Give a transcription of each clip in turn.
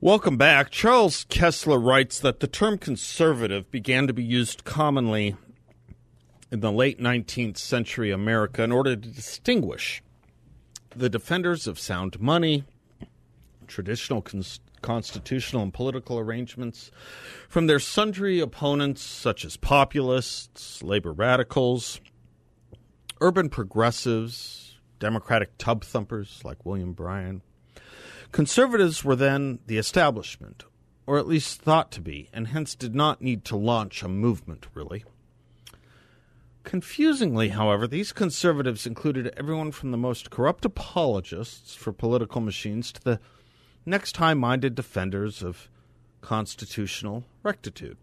Welcome back. Charles Kesler writes that the term conservative began to be used commonly in the late 19th century America in order to distinguish the defenders of sound money, traditional cons- constitutional and political arrangements, from their sundry opponents such as populists, labor radicals, urban progressives, democratic tub thumpers like William Bryan. Conservatives were then the establishment, or at least thought to be, and hence did not need to launch a movement, really. Confusingly, however, these conservatives included everyone from the most corrupt apologists for political machines to the next high minded defenders of constitutional rectitude.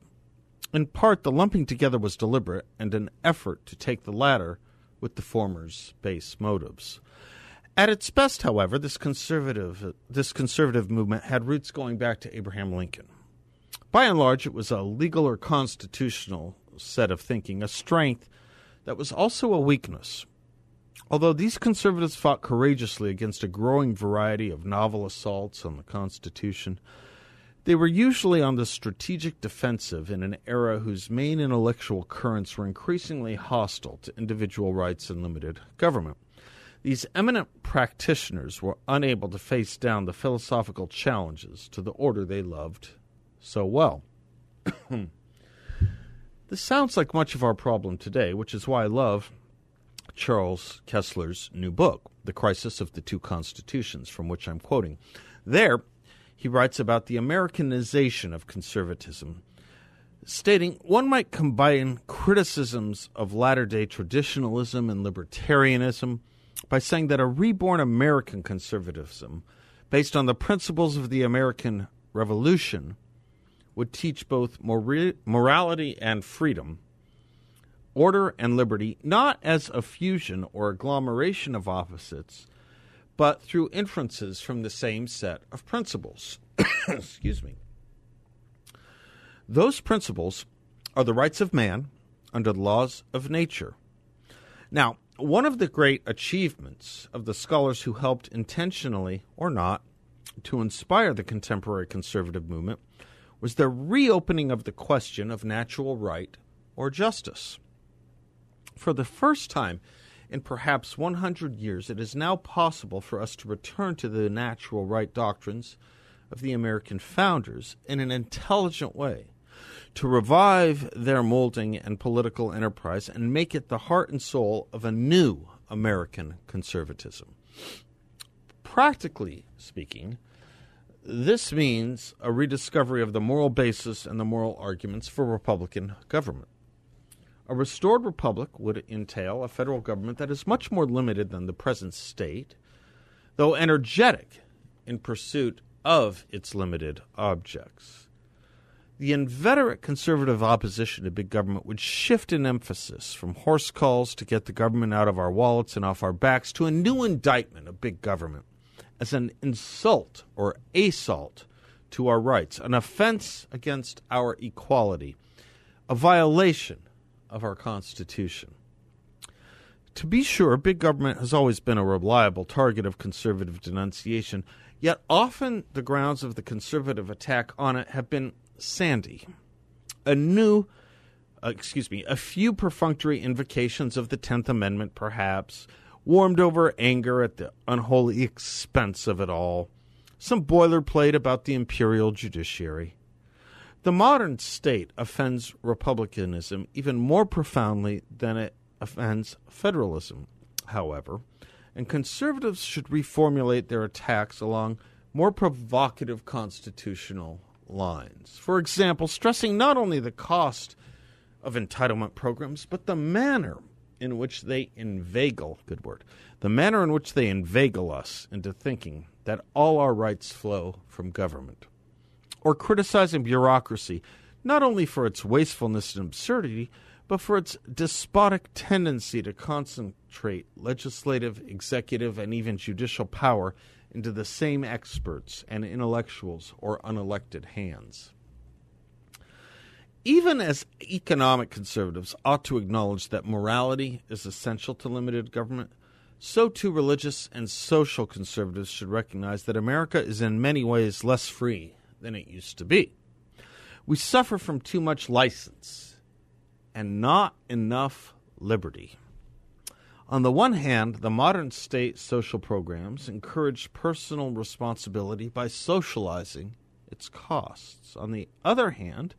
In part, the lumping together was deliberate and an effort to take the latter with the former's base motives. At its best, however, this conservative this conservative movement had roots going back to Abraham Lincoln. By and large, it was a legal or constitutional set of thinking, a strength that was also a weakness. Although these conservatives fought courageously against a growing variety of novel assaults on the Constitution, they were usually on the strategic defensive in an era whose main intellectual currents were increasingly hostile to individual rights and limited government. These eminent practitioners were unable to face down the philosophical challenges to the order they loved so well. this sounds like much of our problem today, which is why I love Charles Kesler's new book, The Crisis of the Two Constitutions, from which I'm quoting. There, he writes about the Americanization of conservatism, stating one might combine criticisms of latter day traditionalism and libertarianism by saying that a reborn American conservatism, based on the principles of the American Revolution, would teach both mor- morality and freedom, order and liberty, not as a fusion or agglomeration of opposites, but through inferences from the same set of principles. Excuse me. Those principles are the rights of man under the laws of nature. Now, one of the great achievements of the scholars who helped intentionally or not to inspire the contemporary conservative movement was the reopening of the question of natural right or justice. For the first time in perhaps 100 years, it is now possible for us to return to the natural right doctrines of the American founders in an intelligent way to revive their molding and political enterprise and make it the heart and soul of a new American conservatism. Practically speaking, this means a rediscovery of the moral basis and the moral arguments for Republican government. A restored republic would entail a federal government that is much more limited than the present state, though energetic in pursuit of its limited objects the inveterate conservative opposition to big government would shift in emphasis from hoarse calls to get the government out of our wallets and off our backs to a new indictment of big government as an insult or assault to our rights, an offense against our equality, a violation of our Constitution. To be sure, big government has always been a reliable target of conservative denunciation, yet often the grounds of the conservative attack on it have been sandy. A new, uh, excuse me, a few perfunctory invocations of the Tenth Amendment, perhaps, warmed over anger at the unholy expense of it all, some boilerplate about the imperial judiciary. The modern state offends republicanism even more profoundly than it offends federalism, however, and conservatives should reformulate their attacks along more provocative constitutional lines. For example, stressing not only the cost of entitlement programs, but the manner in which they inveigle, good word, the manner in which they inveigle us into thinking that all our rights flow from government, or criticizing bureaucracy not only for its wastefulness and absurdity, but for its despotic tendency to concentrate legislative, executive, and even judicial power into the same experts and intellectuals or unelected hands. Even as economic conservatives ought to acknowledge that morality is essential to limited government, so too religious and social conservatives should recognize that America is in many ways less free than it used to be. We suffer from too much license and not enough liberty. On the one hand, the modern state social programs encourage personal responsibility by socializing its costs. On the other hand,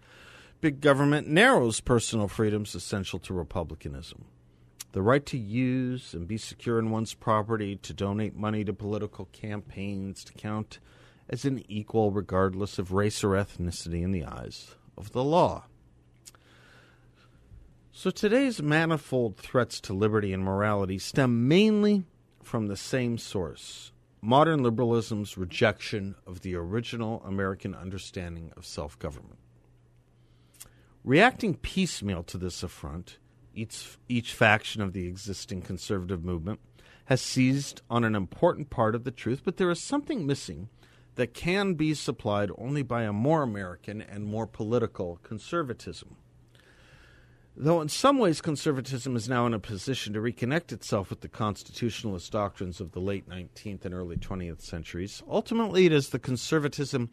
big government narrows personal freedoms essential to republicanism. The right to use and be secure in one's property, to donate money to political campaigns, to count as an equal regardless of race or ethnicity in the eyes of the law. So today's manifold threats to liberty and morality stem mainly from the same source modern liberalism's rejection of the original American understanding of self government. Reacting piecemeal to this affront, each, each faction of the existing conservative movement has seized on an important part of the truth, but there is something missing that can be supplied only by a more American and more political conservatism. Though in some ways conservatism is now in a position to reconnect itself with the constitutionalist doctrines of the late 19th and early 20th centuries, ultimately it is the conservatism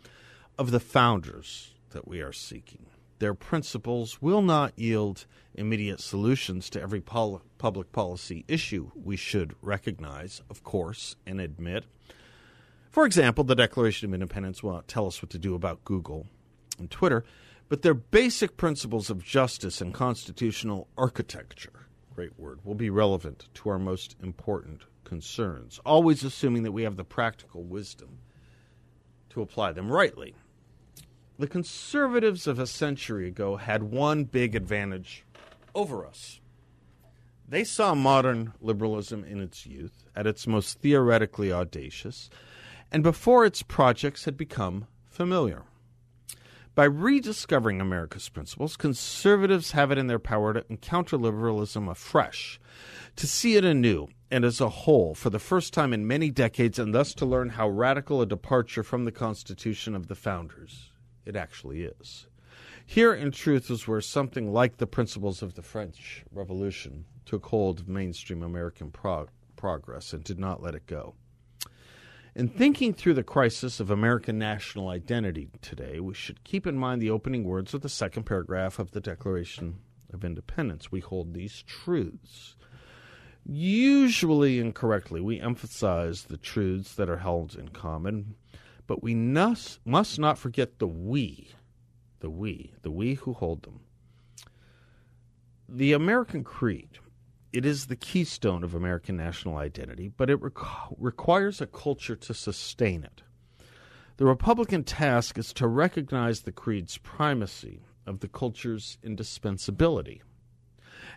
of the founders that we are seeking. Their principles will not yield immediate solutions to every pol- public policy issue we should recognize, of course, and admit. For example, the Declaration of Independence will not tell us what to do about Google and Twitter, but their basic principles of justice and constitutional architecture, great word, will be relevant to our most important concerns, always assuming that we have the practical wisdom to apply them rightly. The conservatives of a century ago had one big advantage over us. They saw modern liberalism in its youth, at its most theoretically audacious, and before its projects had become familiar. By rediscovering America's principles, conservatives have it in their power to encounter liberalism afresh, to see it anew and as a whole for the first time in many decades, and thus to learn how radical a departure from the Constitution of the Founders it actually is. Here, in truth, is where something like the principles of the French Revolution took hold of mainstream American prog- progress and did not let it go. In thinking through the crisis of American national identity today, we should keep in mind the opening words of the second paragraph of the Declaration of Independence. We hold these truths. Usually incorrectly, we emphasize the truths that are held in common, but we must, must not forget the we, the we, the we who hold them. The American Creed it is the keystone of American national identity, but it requ- requires a culture to sustain it. The Republican task is to recognize the creed's primacy of the culture's indispensability,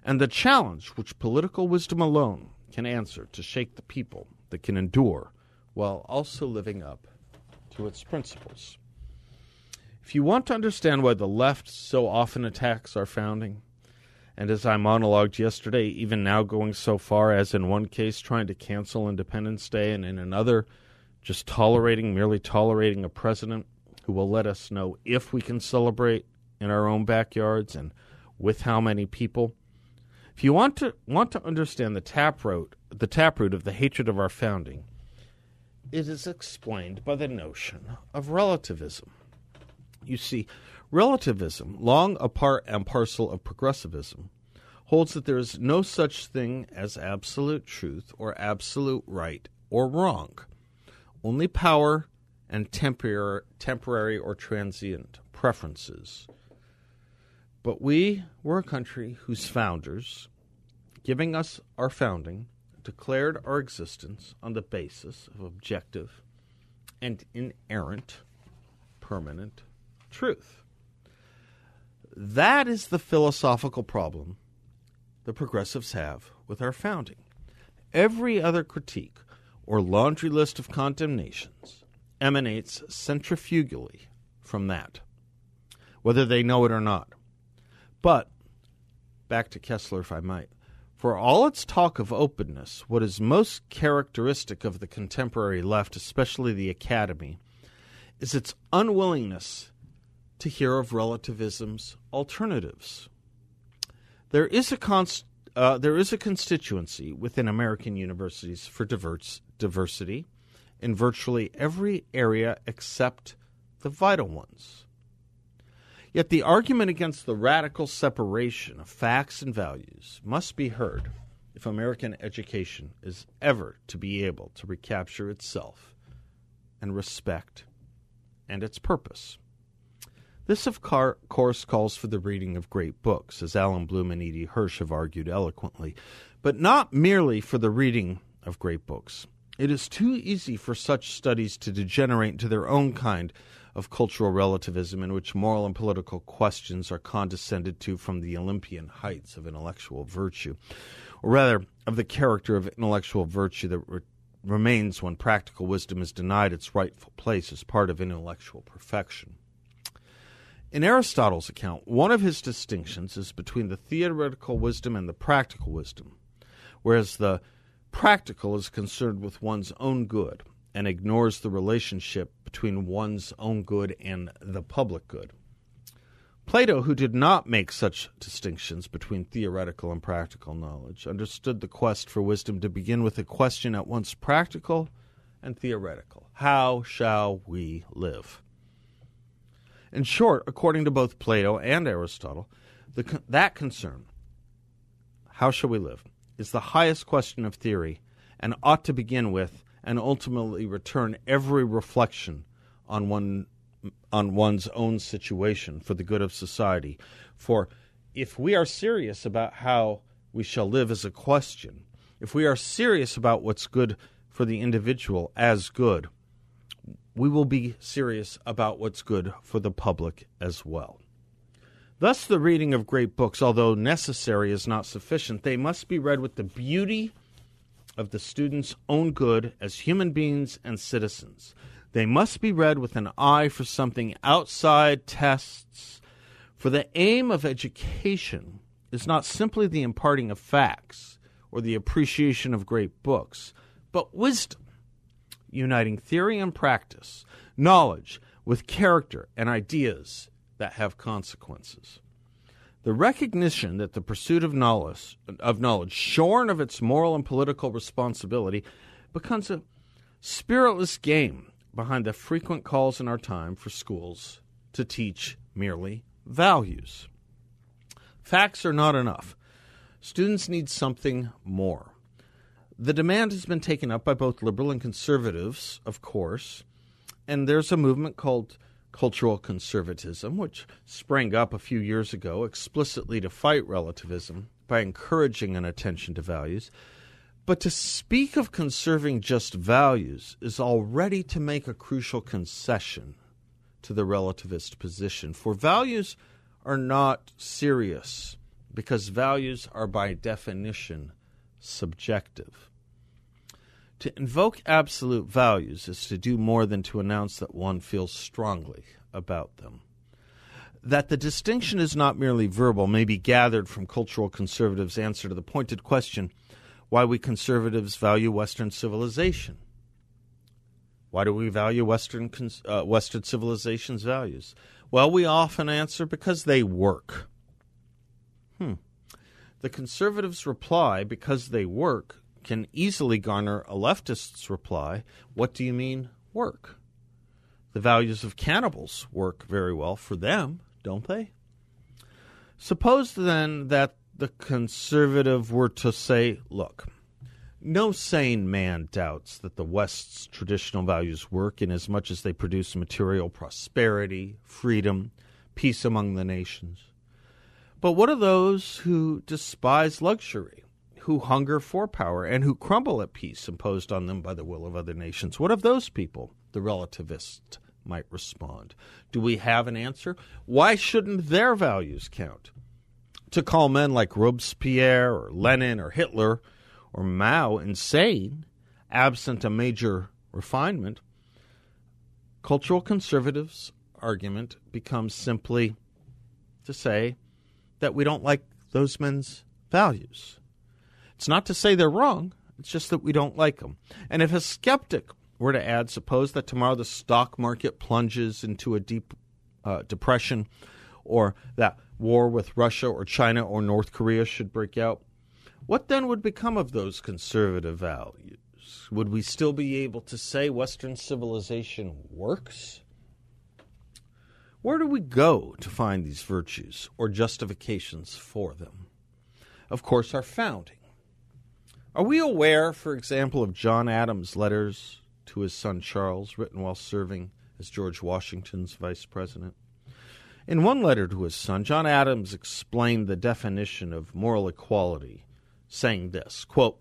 and the challenge which political wisdom alone can answer to shake the people that can endure while also living up to its principles. If you want to understand why the left so often attacks our founding, and as I monologued yesterday, even now going so far as in one case trying to cancel Independence Day, and in another just tolerating, merely tolerating a president who will let us know if we can celebrate in our own backyards and with how many people. If you want to want to understand the taproot, the taproot of the hatred of our founding, it is explained by the notion of relativism. You see, Relativism, long a part and parcel of progressivism, holds that there is no such thing as absolute truth or absolute right or wrong, only power and tempor- temporary or transient preferences. But we were a country whose founders, giving us our founding, declared our existence on the basis of objective and inerrant permanent truth. That is the philosophical problem the progressives have with our founding. Every other critique or laundry list of condemnations emanates centrifugally from that, whether they know it or not. But, back to Kesler, if I might, for all its talk of openness, what is most characteristic of the contemporary left, especially the academy, is its unwillingness to hear of relativism's alternatives. There is a const- uh, there is a constituency within American universities for diverse, diversity in virtually every area except the vital ones. Yet the argument against the radical separation of facts and values must be heard if American education is ever to be able to recapture itself and respect and its purpose. This, of course, calls for the reading of great books, as Allan Bloom and E.D. Hirsch have argued eloquently, but not merely for the reading of great books. It is too easy for such studies to degenerate into their own kind of cultural relativism in which moral and political questions are condescended to from the Olympian heights of intellectual virtue, or rather, of the character of intellectual virtue that re- remains when practical wisdom is denied its rightful place as part of intellectual perfection. In Aristotle's account, one of his distinctions is between the theoretical wisdom and the practical wisdom, whereas the practical is concerned with one's own good and ignores the relationship between one's own good and the public good. Plato, who did not make such distinctions between theoretical and practical knowledge, understood the quest for wisdom to begin with a question at once practical and theoretical How shall we live? In short, according to both Plato and Aristotle, the, that concern, how shall we live, is the highest question of theory and ought to begin with and ultimately return every reflection on one on one's own situation for the good of society. For if we are serious about how we shall live as a question, if we are serious about what's good for the individual as good, we will be serious about what's good for the public as well. Thus, the reading of great books, although necessary, is not sufficient. They must be read with the beauty of the student's own good as human beings and citizens. They must be read with an eye for something outside tests, for the aim of education is not simply the imparting of facts or the appreciation of great books, but wisdom uniting theory and practice, knowledge with character and ideas that have consequences. The recognition that the pursuit of knowledge, of knowledge, shorn of its moral and political responsibility, becomes a spiritless game behind the frequent calls in our time for schools to teach merely values. Facts are not enough. Students need something more. The demand has been taken up by both liberal and conservatives, of course, and there's a movement called cultural conservatism, which sprang up a few years ago explicitly to fight relativism by encouraging an attention to values. But to speak of conserving just values is already to make a crucial concession to the relativist position, for values are not serious because values are by definition subjective. To invoke absolute values is to do more than to announce that one feels strongly about them. That the distinction is not merely verbal may be gathered from cultural conservatives' answer to the pointed question why we conservatives value Western civilization. Why do we value Western, uh, Western civilization's values? Well, we often answer because they work. Hmm. The conservatives reply because they work can easily garner a leftist's reply What do you mean, work? The values of cannibals work very well for them, don't they? Suppose then that the conservative were to say, Look, no sane man doubts that the West's traditional values work inasmuch as they produce material prosperity, freedom, peace among the nations. But what of those who despise luxury, who hunger for power, and who crumble at peace imposed on them by the will of other nations? What of those people? The relativist might respond. Do we have an answer? Why shouldn't their values count? To call men like Robespierre or Lenin or Hitler or Mao insane absent a major refinement, cultural conservatives' argument becomes simply to say that we don't like those men's values. It's not to say they're wrong, it's just that we don't like them. And if a skeptic were to add, suppose that tomorrow the stock market plunges into a deep uh, depression, or that war with Russia or China or North Korea should break out, what then would become of those conservative values? Would we still be able to say Western civilization works? Where do we go to find these virtues or justifications for them? Of course, our founding. Are we aware, for example, of John Adams' letters to his son Charles, written while serving as George Washington's vice president? In one letter to his son, John Adams explained the definition of moral equality, saying this quote,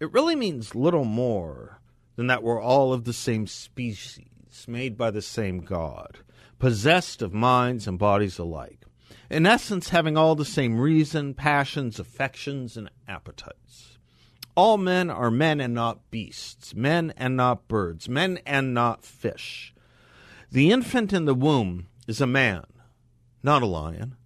It really means little more than that we're all of the same species, made by the same God, possessed of minds and bodies alike. In essence, having all the same reason, passions, affections, and appetites. All men are men and not beasts, men and not birds, men and not fish. The infant in the womb is a man, not a lion.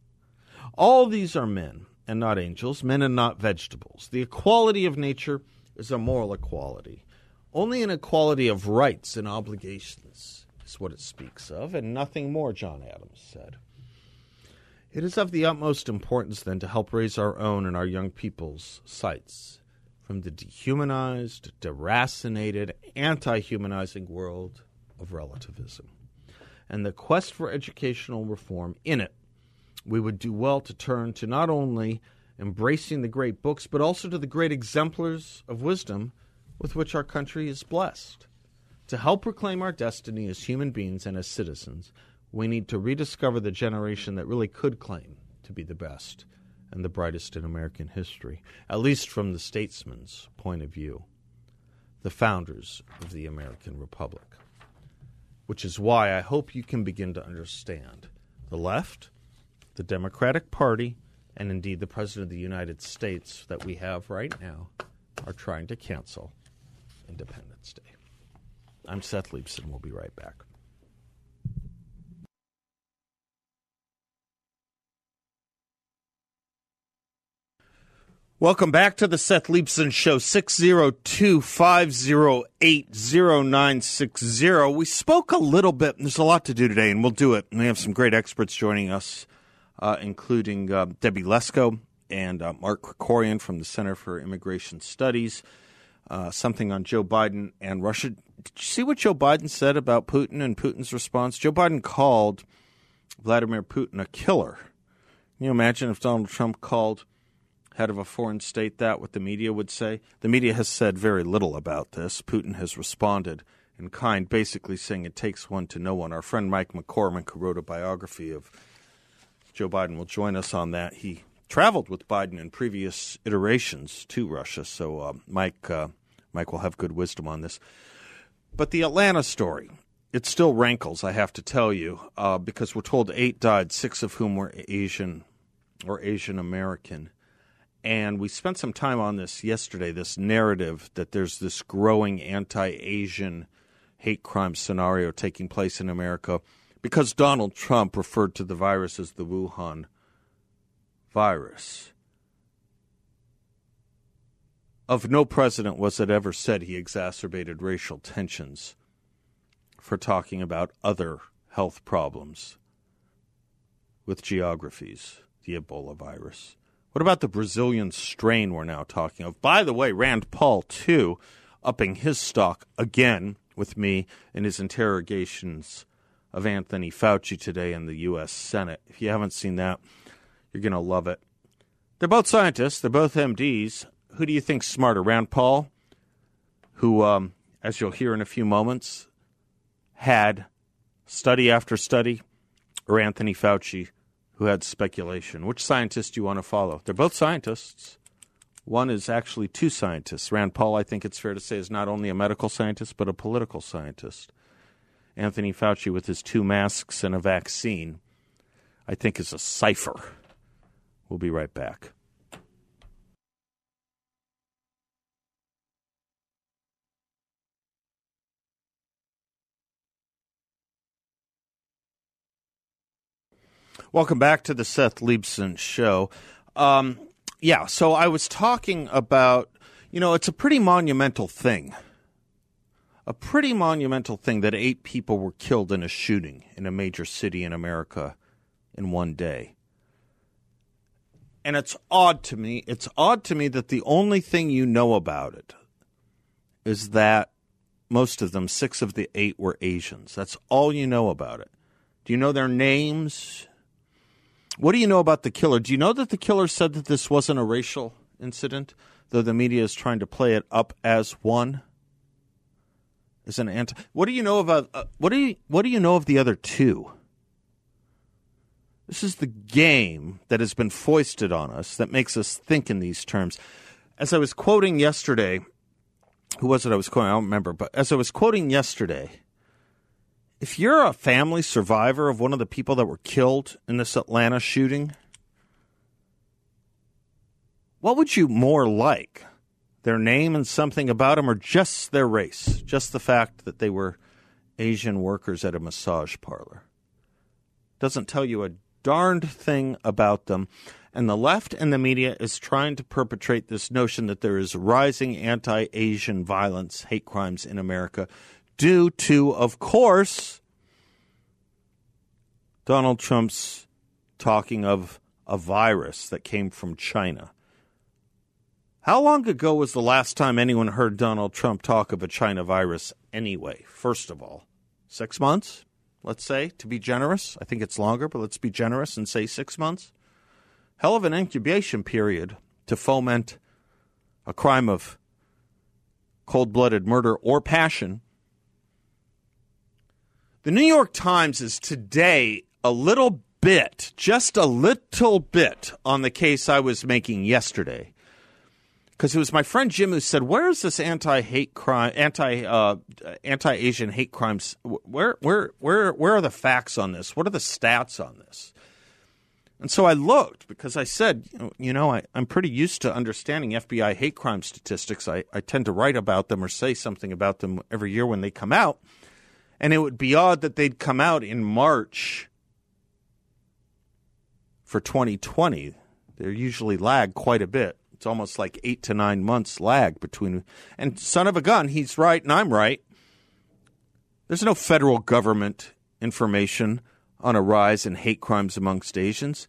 All these are men and not angels, men and not vegetables. The equality of nature is a moral equality. Only an equality of rights and obligations is what it speaks of, and nothing more, John Adams said. It is of the utmost importance, then, to help raise our own and our young people's sights from the dehumanized, deracinated, anti humanizing world of relativism. And the quest for educational reform in it, we would do well to turn to not only embracing the great books, but also to the great exemplars of wisdom with which our country is blessed. To help reclaim our destiny as human beings and as citizens, we need to rediscover the generation that really could claim to be the best and the brightest in American history, at least from the statesman's point of view, the founders of the American Republic. Which is why I hope you can begin to understand the left, the Democratic Party, and indeed the President of the United States that we have right now are trying to cancel Independence Day. I'm Seth Leibsohn. We'll be right back. Welcome back to the Seth Leibsohn Show, 602 508 0960. We spoke a little bit, there's a lot to do today, and we'll do it. And we have some great experts joining us, uh, including uh, Debbie Lesko and uh, Mark Krikorian from the Center for Immigration Studies. Uh, something on Joe Biden and Russia. Did you see what Joe Biden said about Putin and Putin's response? Joe Biden called Vladimir Putin a killer. Can you imagine if Donald Trump called head of a foreign state that, what the media would say. The media has said very little about this. Putin has responded in kind, basically saying it takes one to know one. Our friend Mike McCormick, who wrote a biography of Joe Biden, will join us on that. He traveled with Biden in previous iterations to Russia, so uh, Mike, uh, Mike will have good wisdom on this. But the Atlanta story, it still rankles, I have to tell you, uh, because we're told eight died, six of whom were Asian or Asian American. And we spent some time on this yesterday this narrative that there's this growing anti Asian hate crime scenario taking place in America because Donald Trump referred to the virus as the Wuhan virus. Of no president was it ever said he exacerbated racial tensions for talking about other health problems with geographies, the Ebola virus. What about the Brazilian strain we're now talking of? By the way, Rand Paul, too, upping his stock again with me in his interrogations of Anthony Fauci today in the U.S. Senate. If you haven't seen that, you're going to love it. They're both scientists, they're both MDs. Who do you think's smarter, Rand Paul, who, um, as you'll hear in a few moments, had study after study, or Anthony Fauci, who had speculation. Which scientist do you want to follow? They're both scientists. One is actually two scientists. Rand Paul, I think it's fair to say, is not only a medical scientist, but a political scientist. Anthony Fauci, with his two masks and a vaccine, I think is a cipher. We'll be right back. Welcome back to the Seth Leibsohn Show. Um, yeah, so I was talking about, you know, it's a pretty monumental thing. A pretty monumental thing that eight people were killed in a shooting in a major city in America in one day. And it's odd to me. It's odd to me that the only thing you know about it is that most of them, six of the eight, were Asians. That's all you know about it. Do you know their names? What do you know about the killer? Do you know that the killer said that this wasn't a racial incident, though the media is trying to play it up as one? Is an anti. What do you know about? Uh, what do you What do you know of the other two? This is the game that has been foisted on us that makes us think in these terms. As I was quoting yesterday, who was it I was quoting? I don't remember, but as I was quoting yesterday, if you're a family survivor of one of the people that were killed in this Atlanta shooting, what would you more like? Their name and something about them, or just their race? Just the fact that they were Asian workers at a massage parlor? Doesn't tell you a darned thing about them. And the left and the media is trying to perpetrate this notion that there is rising anti Asian violence, hate crimes in America due to, of course, Donald Trump's talking of a virus that came from China. How long ago was the last time anyone heard Donald Trump talk of a China virus anyway? First of all, six months, let's say, to be generous. I think it's longer, but let's be generous and say six months. Hell of an incubation period to foment a crime of cold blooded murder or passion the New York Times is today a little bit, just a little bit, on the case I was making yesterday. Because it was my friend Jim who said, "Where is this anti-hate crime, anti uh, anti-Asian hate crimes? Where, where, where, where are the facts on this? What are the stats on this?" And so I looked because I said, you know, I, am pretty used to understanding FBI hate crime statistics. I, I tend to write about them or say something about them every year when they come out. And it would be odd that they'd come out in March for 2020. They're usually lag quite a bit. It's almost like eight to nine months lag between. And son of a gun, he's right and I'm right. There's no federal government information on a rise in hate crimes amongst Asians.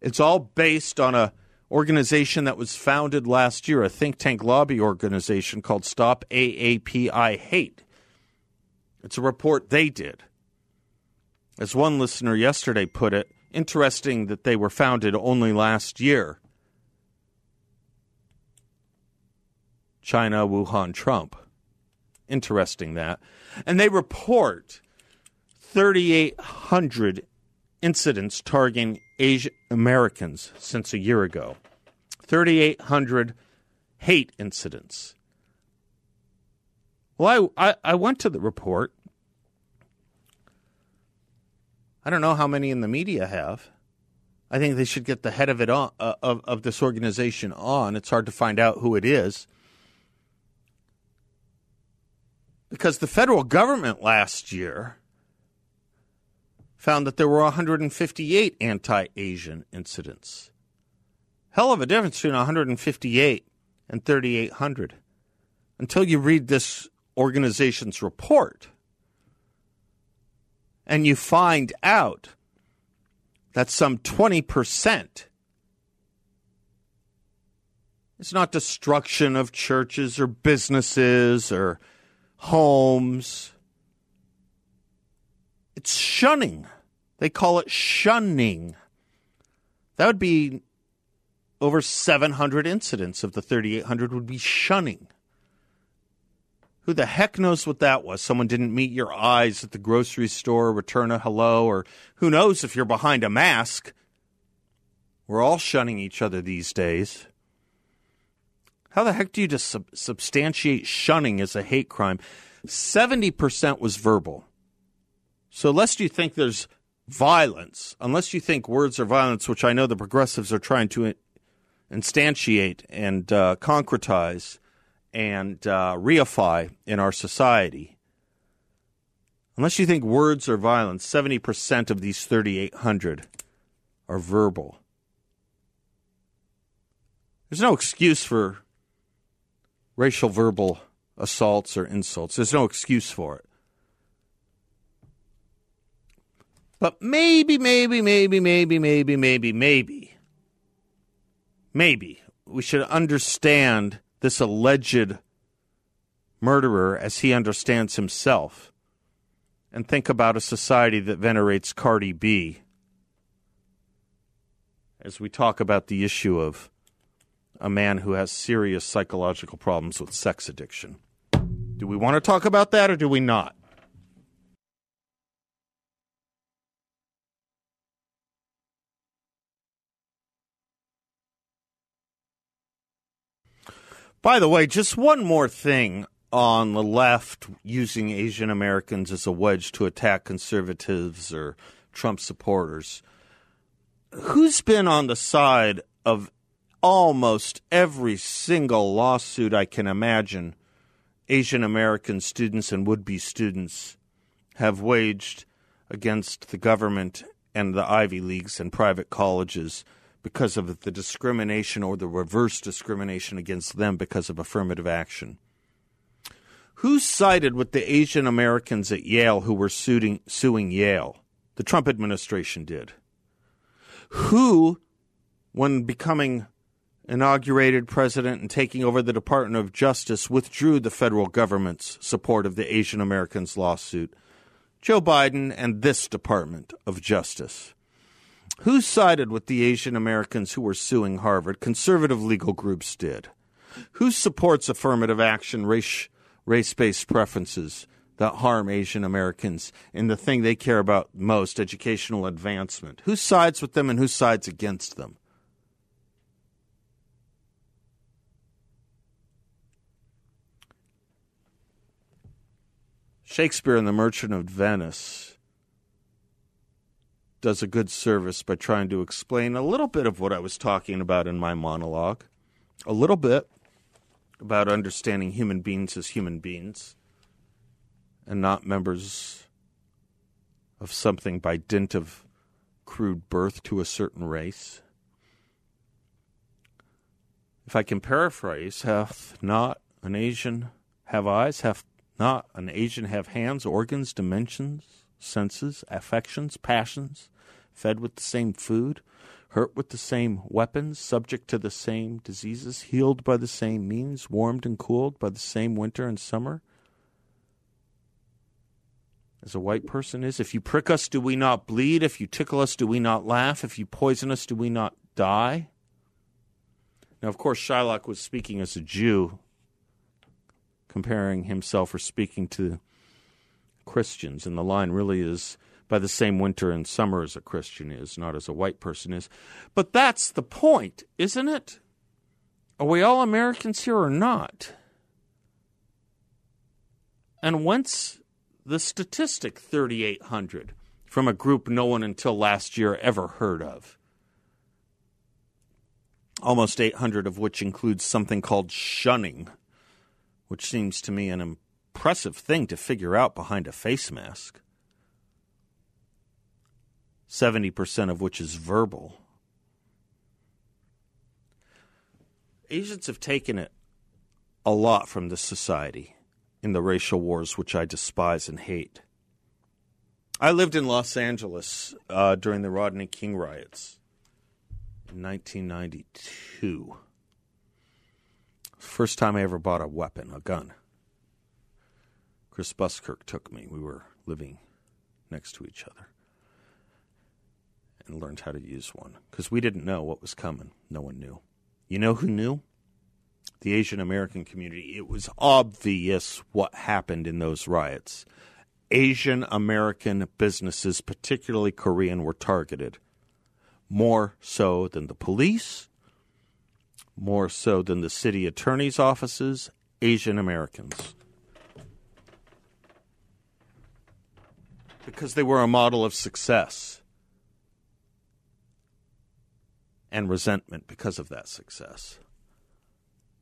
It's all based on a organization that was founded last year, a think tank lobby organization called Stop AAPI Hate. It's a report they did. As one listener yesterday put it, interesting that they were founded only last year. China, Wuhan, Trump. Interesting that. And they report 3,800 incidents targeting Asian Americans since a year ago. 3,800 hate incidents. Well, I, I, I went to the report. I don't know how many in the media have. I think they should get the head of it on uh, of of this organization on. It's hard to find out who it is because the federal government last year found that there were 158 anti-Asian incidents. Hell of a difference between 158 and 3,800. Until you read this organization's report and you find out that some 20% is not destruction of churches or businesses or homes. It's shunning. They call it shunning. That would be over 700 incidents of the 3,800 would be shunning. Who the heck knows what that was? Someone didn't meet your eyes at the grocery store, return a hello, or who knows if you're behind a mask. We're all shunning each other these days. How the heck do you just sub- substantiate shunning as a hate crime? 70% was verbal. So, lest you think there's violence, unless you think words are violence, which I know the progressives are trying to instantiate and uh, concretize, and uh, reify in our society. Unless you think words are violence, 70% of these 3,800 are verbal. There's no excuse for racial verbal assaults or insults. There's no excuse for it. But maybe, maybe, maybe, maybe, maybe, maybe, maybe, maybe we should understand this alleged murderer as he understands himself and think about a society that venerates Cardi B as we talk about the issue of a man who has serious psychological problems with sex addiction. Do we want to talk about that or do we not? By the way, just one more thing on the left using Asian Americans as a wedge to attack conservatives or Trump supporters. Who's been on the side of almost every single lawsuit I can imagine Asian American students and would be students have waged against the government and the Ivy Leagues and private colleges because of the discrimination or the reverse discrimination against them because of affirmative action. Who sided with the Asian Americans at Yale who were suing, suing Yale? The Trump administration did. Who, when becoming inaugurated president and taking over the Department of Justice, withdrew the federal government's support of the Asian Americans lawsuit? Joe Biden and this Department of Justice. Who sided with the Asian Americans who were suing Harvard? Conservative legal groups did. Who supports affirmative action, race race based preferences that harm Asian Americans in the thing they care about most, educational advancement? Who sides with them and who sides against them? Shakespeare in The Merchant of Venice does a good service by trying to explain a little bit of what I was talking about in my monologue. A little bit about understanding human beings as human beings and not members of something by dint of crude birth to a certain race. If I can paraphrase, hath not an Asian have eyes, hath not an Asian have hands, organs, dimensions? Senses, affections, passions, fed with the same food, hurt with the same weapons, subject to the same diseases, healed by the same means, warmed and cooled by the same winter and summer? As a white person is, if you prick us, do we not bleed? If you tickle us, do we not laugh? If you poison us, do we not die? Now, of course, Shylock was speaking as a Jew, comparing himself or speaking to Christians, and the line really is by the same winter and summer as a Christian is, not as a white person is. But that's the point, isn't it? Are we all Americans here or not? And whence the statistic 3,800 from a group no one until last year ever heard of? Almost 800 of which includes something called shunning, which seems to me an impressive thing to figure out behind a face mask. 70% of which is verbal. Asians have taken it a lot from this society in the racial wars, which I despise and hate. I lived in Los Angeles uh, during the Rodney King riots in 1992. First time I ever bought a weapon, a gun. Chris Buskirk took me. We were living next to each other and learned how to use one because we didn't know what was coming. No one knew. You know who knew? The Asian American community. It was obvious what happened in those riots. Asian American businesses, particularly Korean, were targeted more so than the police, more so than the city attorney's offices, Asian Americans. Because they were a model of success and resentment because of that success.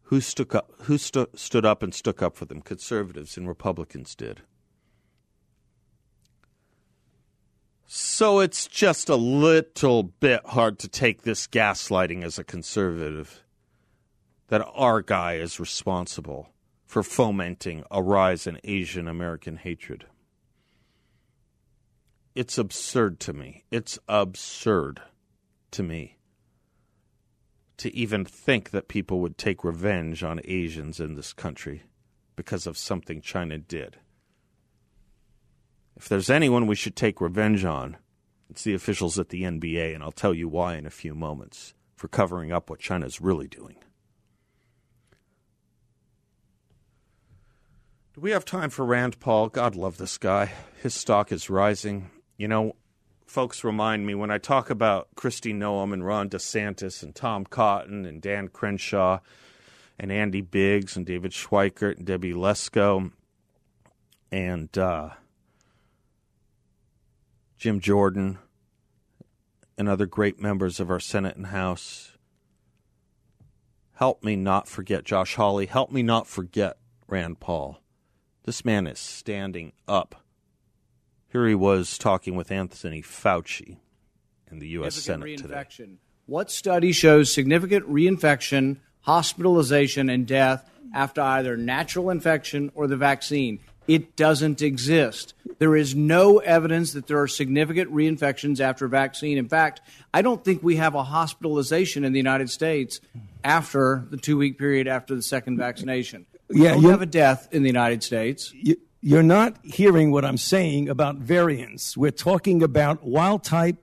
Who, stuck up, who stu- stood up and stuck up for them? Conservatives and Republicans did. So it's just a little bit hard to take this gaslighting as a conservative that our guy is responsible for fomenting a rise in Asian American hatred. It's absurd to me. It's absurd to me to even think that people would take revenge on Asians in this country because of something China did. If there's anyone we should take revenge on, it's the officials at the NBA, and I'll tell you why in a few moments for covering up what China's really doing. Do we have time for Rand Paul? God love this guy. His stock is rising. You know, folks remind me when I talk about Kristi Noem and Ron DeSantis and Tom Cotton and Dan Crenshaw and Andy Biggs and David Schweikert and Debbie Lesko and uh, Jim Jordan and other great members of our Senate and House. Help me not forget Josh Hawley. Help me not forget Rand Paul. This man is standing up here he was talking with Anthony Fauci in the U.S. Senate today. What study shows significant reinfection, hospitalization, and death after either natural infection or the vaccine? It doesn't exist. There is no evidence that there are significant reinfections after vaccine. In fact, I don't think we have a hospitalization in the United States after the two week period after the second vaccination. We yeah, don't have a death in the United States. You, you're not hearing what I'm saying about variants. We're talking about wild type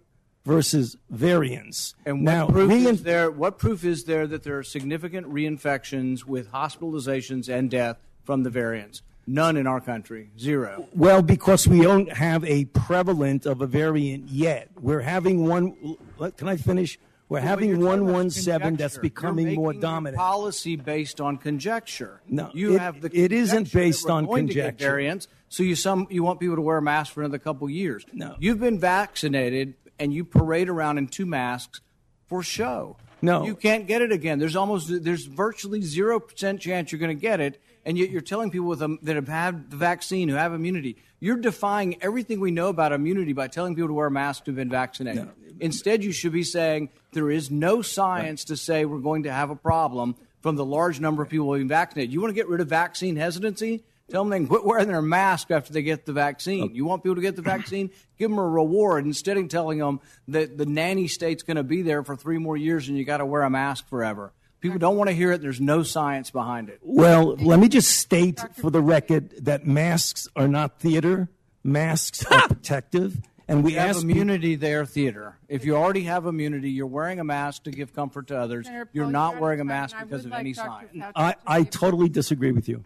versus variants. And what now, proof rein- is there? What proof is there that there are significant reinfections with hospitalizations and death from the variants? None in our country. Zero. Well, because we don't have a prevalent of a variant yet. We're having one. Can I finish? We're well, having 117 that's becoming more dominant. policy based on conjecture. No, you it, have the it isn't based on conjecture. variants, so you some you want people to wear a mask for another couple years. No, you've been vaccinated and you parade around in two masks for show. No, you can't get it again. There's almost there's virtually zero percent chance you're going to get it, and yet you're telling people with a, that have had the vaccine who have immunity. You're defying everything we know about immunity by telling people to wear a mask who've been vaccinated. No. Instead, you should be saying there is no science to say we're going to have a problem from the large number of people being vaccinated. You want to get rid of vaccine hesitancy? Tell them they can quit wearing their mask after they get the vaccine. You want people to get the vaccine? Give them a reward instead of telling them that the nanny state's going to be there for three more years and you got to wear a mask forever. People don't want to hear it. There's no science behind it. Well, let me just state for the record that masks are not theater. Masks are protective. And we you have immunity people, there, theater. If you already have immunity, you're wearing a mask to give comfort to others. You're not wearing a mask because of like any science. I, I totally disagree with you.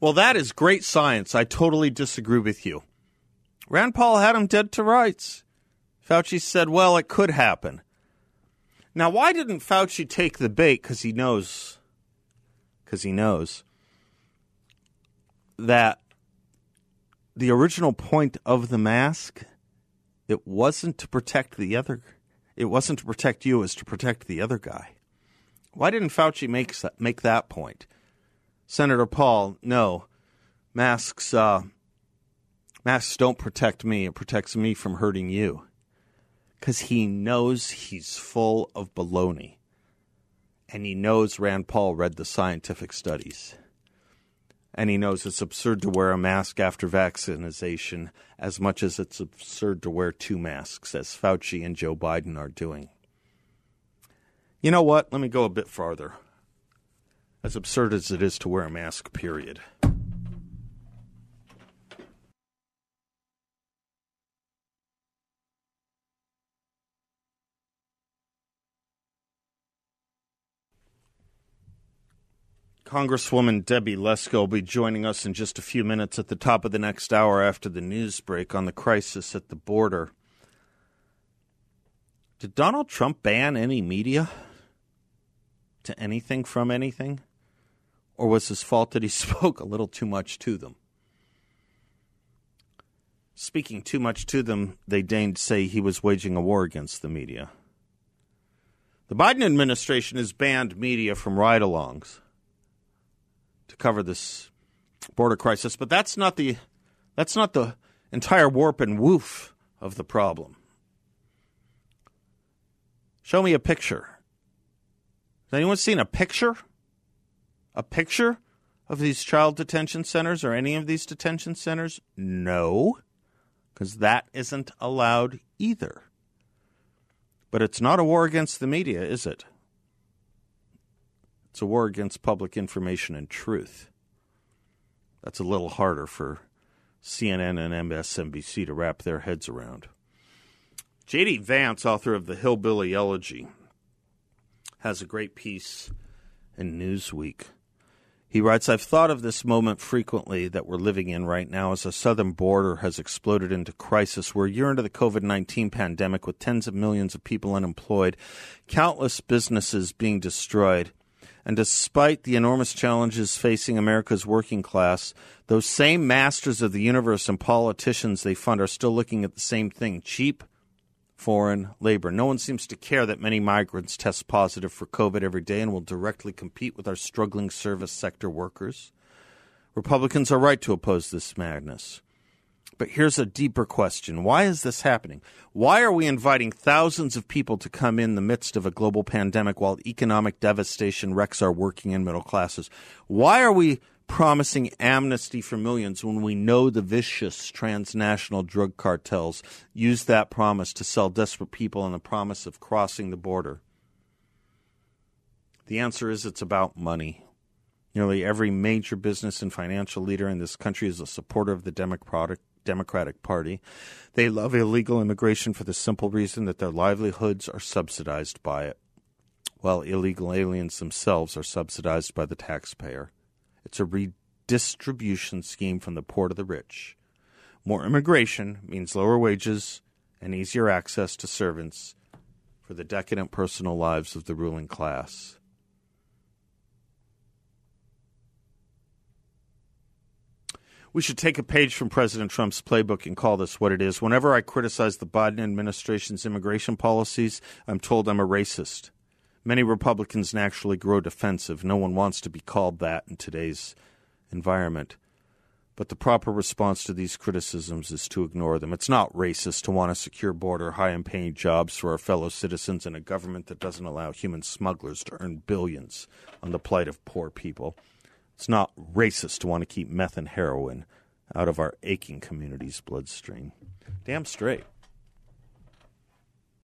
Well, that is great science. I totally disagree with you. Rand Paul had him dead to rights. Fauci said, well, it could happen. Now, why didn't Fauci take the bait? Because he knows, because he knows that the original point of the mask – it wasn't to protect the other. It wasn't to protect you. It was to protect the other guy. Why didn't Fauci make make that point? Senator Paul, no, masks. Uh, masks don't protect me. It protects me from hurting you. Because he knows he's full of baloney, and he knows Rand Paul read the scientific studies and he knows it's absurd to wear a mask after vaccination as much as it's absurd to wear two masks, as Fauci and Joe Biden are doing. You know what? Let me go a bit farther. As absurd as it is to wear a mask, period. Congresswoman Debbie Lesko will be joining us in just a few minutes at the top of the next hour after the news break on the crisis at the border. Did Donald Trump ban any media to anything from anything? Or was his fault that he spoke a little too much to them? Speaking too much to them, they deigned say he was waging a war against the media. The Biden administration has banned media from ride alongs to cover this border crisis. But that's not the that's not the entire warp and woof of the problem. Show me a picture. Has anyone seen a picture? A picture of these child detention centers or any of these detention centers? No, because that isn't allowed either. But it's not a war against the media, is it? It's a war against public information and truth. That's a little harder for CNN and MSNBC to wrap their heads around. J.D. Vance, author of The Hillbilly Elegy, has a great piece in Newsweek. He writes, I've thought of this moment frequently that we're living in right now as the southern border has exploded into crisis. We're a year into the COVID 19 pandemic with tens of millions of people unemployed, countless businesses being destroyed. And despite the enormous challenges facing America's working class, those same masters of the universe and politicians they fund are still looking at the same thing cheap foreign labor. No one seems to care that many migrants test positive for COVID every day and will directly compete with our struggling service sector workers. Republicans are right to oppose this madness. But here's a deeper question. Why is this happening? Why are we inviting thousands of people to come in the midst of a global pandemic while economic devastation wrecks our working and middle classes? Why are we promising amnesty for millions when we know the vicious transnational drug cartels use that promise to sell desperate people on the promise of crossing the border? The answer is it's about money. Nearly every major business and financial leader in this country is a supporter of the Democratic Democratic Party. They love illegal immigration for the simple reason that their livelihoods are subsidized by it, while illegal aliens themselves are subsidized by the taxpayer. It's a redistribution scheme from the poor to the rich. More immigration means lower wages and easier access to servants for the decadent personal lives of the ruling class. We should take a page from President Trump's playbook and call this what it is. Whenever I criticize the Biden administration's immigration policies, I'm told I'm a racist. Many Republicans naturally grow defensive. No one wants to be called that in today's environment. But the proper response to these criticisms is to ignore them. It's not racist to want a secure border, high and paying jobs for our fellow citizens, and a government that doesn't allow human smugglers to earn billions on the plight of poor people. It's not racist to want to keep meth and heroin out of our aching community's bloodstream. Damn straight.